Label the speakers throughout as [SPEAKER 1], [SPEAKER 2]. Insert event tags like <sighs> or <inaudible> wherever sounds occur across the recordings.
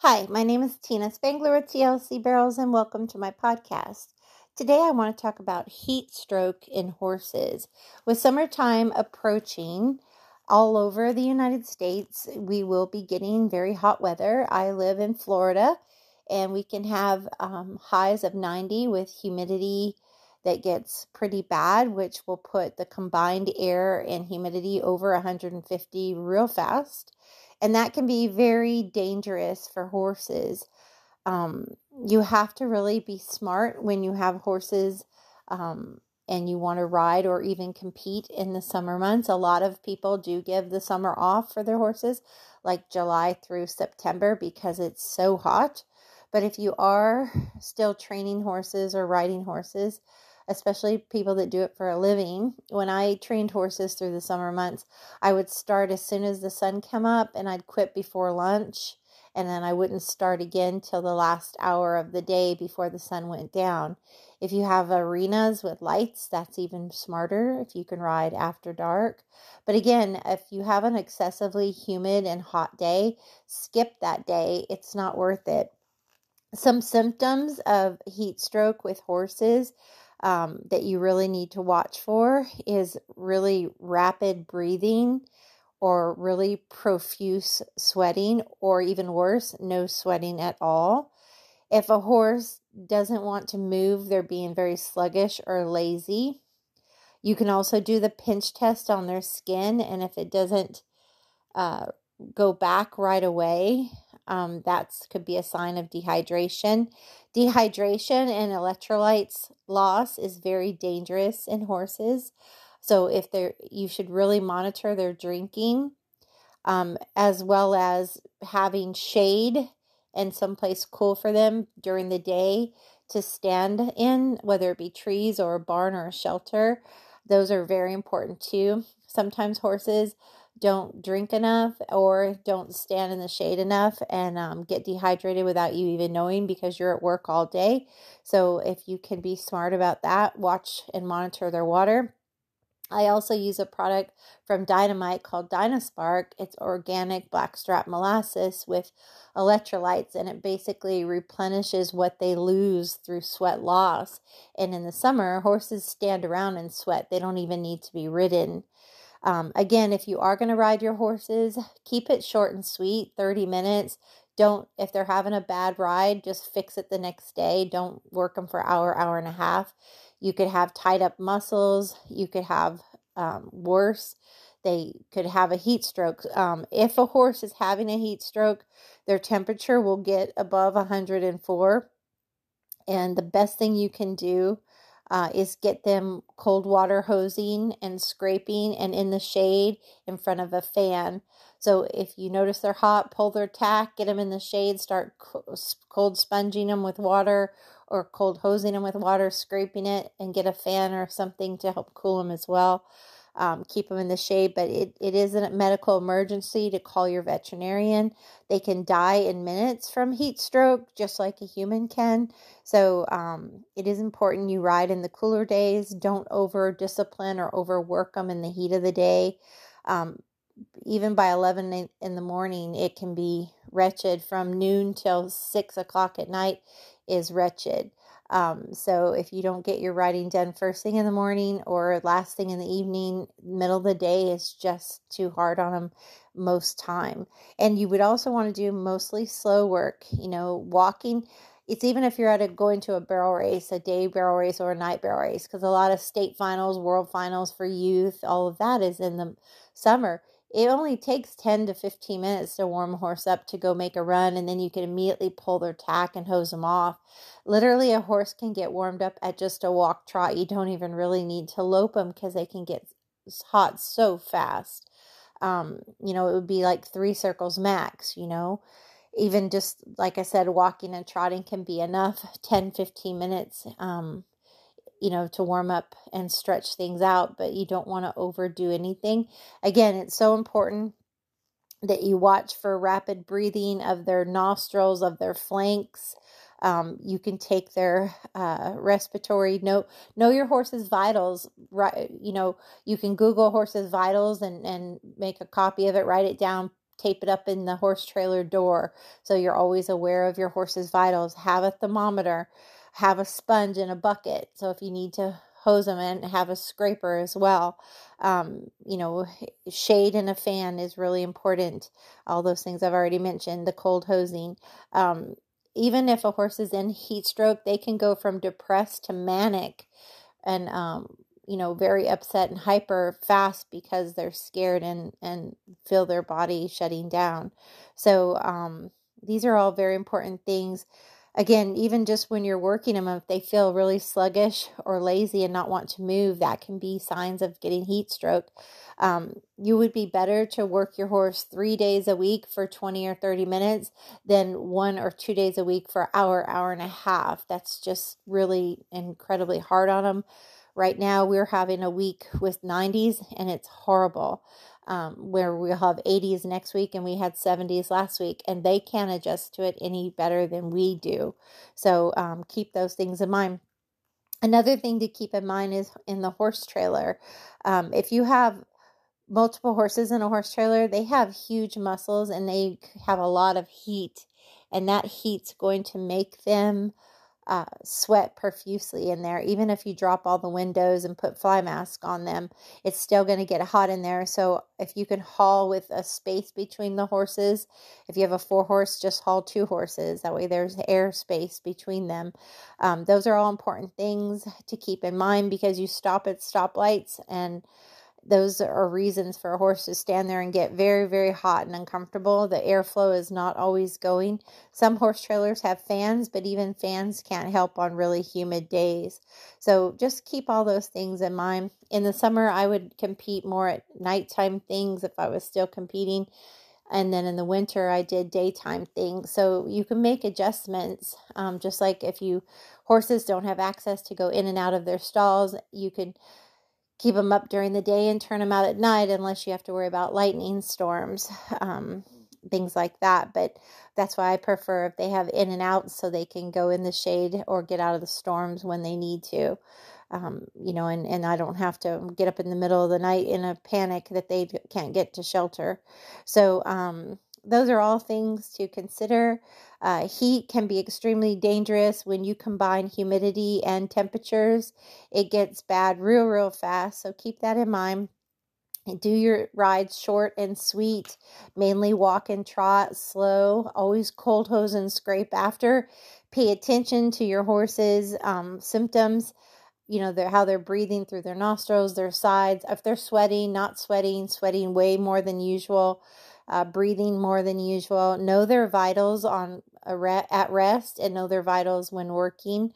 [SPEAKER 1] Hi, my name is Tina Spangler with TLC Barrels, and welcome to my podcast. Today, I want to talk about heat stroke in horses. With summertime approaching all over the United States, we will be getting very hot weather. I live in Florida, and we can have um, highs of 90 with humidity that gets pretty bad, which will put the combined air and humidity over 150 real fast and that can be very dangerous for horses. Um, you have to really be smart when you have horses um, and you want to ride or even compete in the summer months. A lot of people do give the summer off for their horses, like July through September, because it's so hot. But if you are still training horses or riding horses, especially people that do it for a living. When I trained horses through the summer months, I would start as soon as the sun came up and I'd quit before lunch. And then I wouldn't start again till the last hour of the day before the sun went down. If you have arenas with lights, that's even smarter if you can ride after dark. But again, if you have an excessively humid and hot day, skip that day. It's not worth it. Some symptoms of heat stroke with horses um, that you really need to watch for is really rapid breathing or really profuse sweating, or even worse, no sweating at all. If a horse doesn't want to move, they're being very sluggish or lazy. You can also do the pinch test on their skin, and if it doesn't uh, go back right away, um, that could be a sign of dehydration. Dehydration and electrolytes loss is very dangerous in horses. So if they're, you should really monitor their drinking, um, as well as having shade and someplace cool for them during the day to stand in, whether it be trees or a barn or a shelter. Those are very important too. Sometimes horses don't drink enough or don't stand in the shade enough and um, get dehydrated without you even knowing because you're at work all day. So, if you can be smart about that, watch and monitor their water. I also use a product from Dynamite called Dynaspark. It's organic blackstrap molasses with electrolytes, and it basically replenishes what they lose through sweat loss. And in the summer, horses stand around and sweat, they don't even need to be ridden. Um, again, if you are going to ride your horses, keep it short and sweet 30 minutes. Don't, if they're having a bad ride, just fix it the next day. Don't work them for hour, hour and a half. You could have tied up muscles. You could have um, worse. They could have a heat stroke. Um, if a horse is having a heat stroke, their temperature will get above 104. And the best thing you can do uh, is get them cold water hosing and scraping and in the shade in front of a fan. So if you notice they're hot, pull their tack, get them in the shade, start cold sponging them with water or cold hosing them with water, scraping it, and get a fan or something to help cool them as well um, keep them in the shade, but it, it is a medical emergency to call your veterinarian. They can die in minutes from heat stroke, just like a human can. So um, it is important you ride in the cooler days. Don't over discipline or overwork them in the heat of the day. Um, even by 11 in the morning, it can be wretched. From noon till 6 o'clock at night is wretched. Um, so if you don't get your writing done first thing in the morning or last thing in the evening, middle of the day is just too hard on them most time. And you would also want to do mostly slow work, you know, walking. It's even if you're at a going to a barrel race, a day barrel race or a night barrel race, because a lot of state finals, world finals for youth, all of that is in the summer it only takes 10 to 15 minutes to warm a horse up to go make a run and then you can immediately pull their tack and hose them off. Literally a horse can get warmed up at just a walk trot. You don't even really need to lope them because they can get hot so fast. Um, you know it would be like three circles max you know? Even just like i said walking and trotting can be enough <laughs> 10 15 minutes um, you know, to warm up and stretch things out, but you don't want to overdo anything. Again, it's so important that you watch for rapid breathing of their nostrils, of their flanks. Um, you can take their <laughs> uh, respiratory know know your horse's vitals. Right, you know you can Google horse's vitals and and make a copy of it, write it down, tape it up in the horse trailer door so you're always aware of your horse's vitals. Have a thermometer, have a sponge in a bucket. So if you need to hose them and have a scraper as well. Um, you know, shade and a fan is really important. All those things I've already mentioned, the cold hosing. Um, even if a horse is in heat stroke, they can go from depressed to manic and um, you know very upset and hyper fast because they're scared and and feel their body shutting down so um, these are all very important things again even just when you're working them if they feel really sluggish or lazy and not want to move that can be signs of getting heat stroke. Um, you would be better to work your horse three days a week for 20 or 30 minutes than one or two days a week for hour hour and a half. That's just really incredibly hard on them Right now, we're having a week with 90s, and it's horrible. Um, where we'll have 80s next week and we had 70s last week, and they can't adjust to it any better than we do. So um, keep those things in mind. Another thing to keep in mind is in the horse trailer. Um, if you have multiple horses in a horse trailer, they have huge muscles and they have a lot of heat, and that heat's going to make them uh, sweat profusely in there. Even if you drop all the windows and put fly mask on them, it's still going to get hot in there. So if you can haul with a space between the horses, if you have a four horse, just haul two horses. That way there's air space between them. Um, those are all important things to keep in mind because you stop at stoplights and those are reasons for a horse to stand there and get very, very hot and uncomfortable. The airflow is not always going. Some horse trailers have fans, but even fans can't help on really humid days. So just keep all those things in mind. In the summer, I would compete more at nighttime things if I was still competing. And then in the winter, I did daytime things. So you can make adjustments. Um, just like if you horses don't have access to go in and out of their stalls, you could keep them up during the day and turn them out at night unless you have to worry about lightning storms, <laughs> um, things like that. But that's why I prefer if they have in and out so they can go in the shade or get out of the storms when they need to. Um, you know, and, and I don't have to get up in the middle of the night in a panic that they can't get to shelter. So, um, those are all things to consider. Uh, heat can be extremely dangerous when you combine humidity and temperatures. It gets bad real, real fast. So keep that in mind. and Do your rides short and sweet. Mainly walk and trot, slow. Always cold hose and scrape after. Pay attention to your horse's um, symptoms. You know, how they're breathing through their nostrils, their sides. If they're sweating, not sweating, sweating way more than usual uh, breathing more than usual, know their vitals on re- at rest, and know their vitals when working.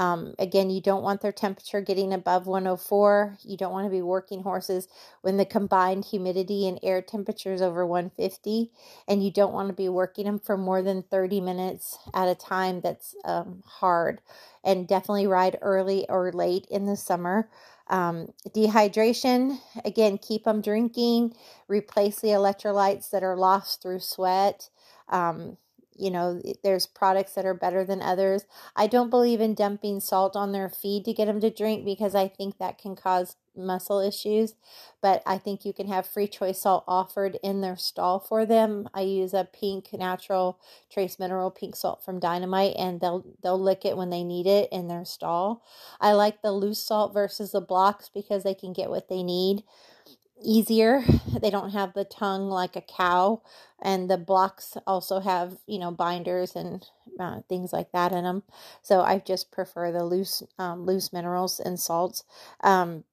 [SPEAKER 1] Um, again, you don't want their temperature getting above 104. You don't want to be working horses when the combined humidity and air temperature is over 150. And you don't want to be working them for more than 30 minutes at a time. That's um, hard. And definitely ride early or late in the summer. Um, dehydration, again, keep them drinking, replace the electrolytes that are lost through sweat. Um, you know, there's products that are better than others. I don't believe in dumping salt on their feed to get them to drink because I think that can cause muscle issues. But I think you can have free choice salt offered in their stall for them. I use a pink natural trace mineral pink salt from Dynamite and they'll they'll lick it when they need it in their stall. I like the loose salt versus the blocks because they can get what they need easier. They don't have the tongue like a cow, and the blocks also have you know binders and uh, things like that in them. So I just prefer the loose um, loose minerals and salts. Um,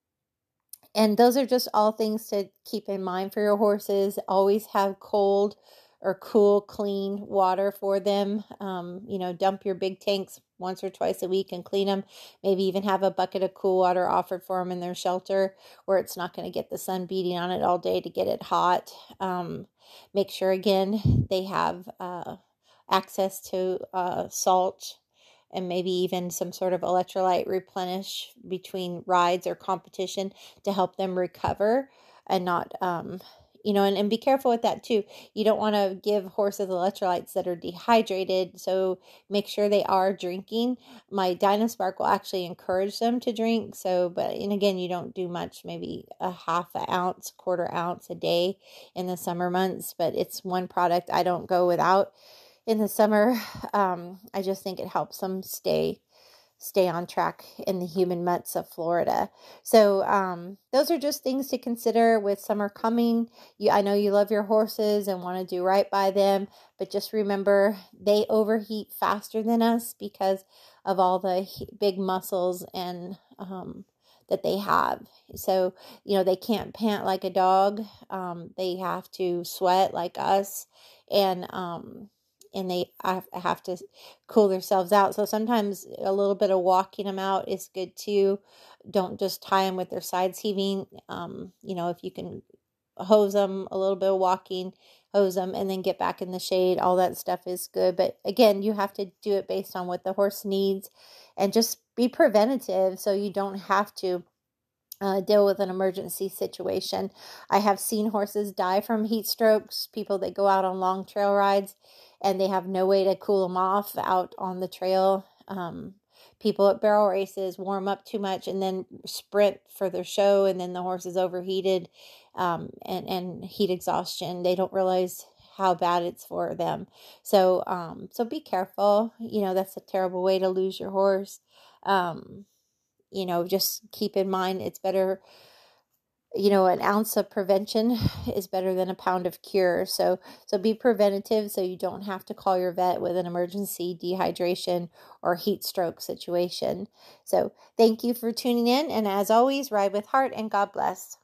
[SPEAKER 1] and those are just all things to keep in mind for your horses. Always have cold or cool, clean water for them. Um, you know, dump your big tanks once or twice a week and clean them. Maybe even have a bucket of cool water offered for them in their shelter where it's not going to get the sun beating on it all day to get it hot. Um, make sure, again, they have uh, access to uh, salt and maybe even some sort of electrolyte replenish between rides or competition to help them recover and not um, you know, and, and be careful with that too. You don't want to give horses electrolytes that are dehydrated. So make sure they are drinking. My Dynaspark will actually encourage them to drink. So, but, and again, you don't do much, maybe a half an ounce, quarter ounce a day in the summer months, but it's one product I don't go without in the summer. <sighs> Um, I just think it helps them stay stay on track in the humid months of Florida. So um, those are just things to consider with summer coming. You, I know you love your horses and want to do right by them, but just remember they overheat faster than us because of all the big muscles and um, that they have. So you know they can't pant like a dog. Um, they have to sweat like us, and um, and they have to cool themselves out. So sometimes a little bit of walking them out is good too. Don't just tie them with their sides heaving. Um, you know, if you can hose them a little bit of walking, hose them, and then get back in the shade, all that stuff is good. But again, you have to do it based on what the horse needs and just be preventative so you don't have to uh, deal with an emergency situation. I have seen horses die from heat strokes, people that go out on long trail rides and they have no way to cool them off out on the trail. Um, people at barrel races warm up too much and then sprint for their show, and then the horse is overheated um, and, and heat exhaustion. They don't realize how bad it's for them. So, um, so be careful. You know, that's a terrible way to lose your horse. Um, you know, just keep in mind it's better you know an ounce of prevention is better than a pound of cure. So so be preventative so you don't have to call your vet with an emergency dehydration or heat stroke situation. So thank you for tuning in and as always ride with heart and god bless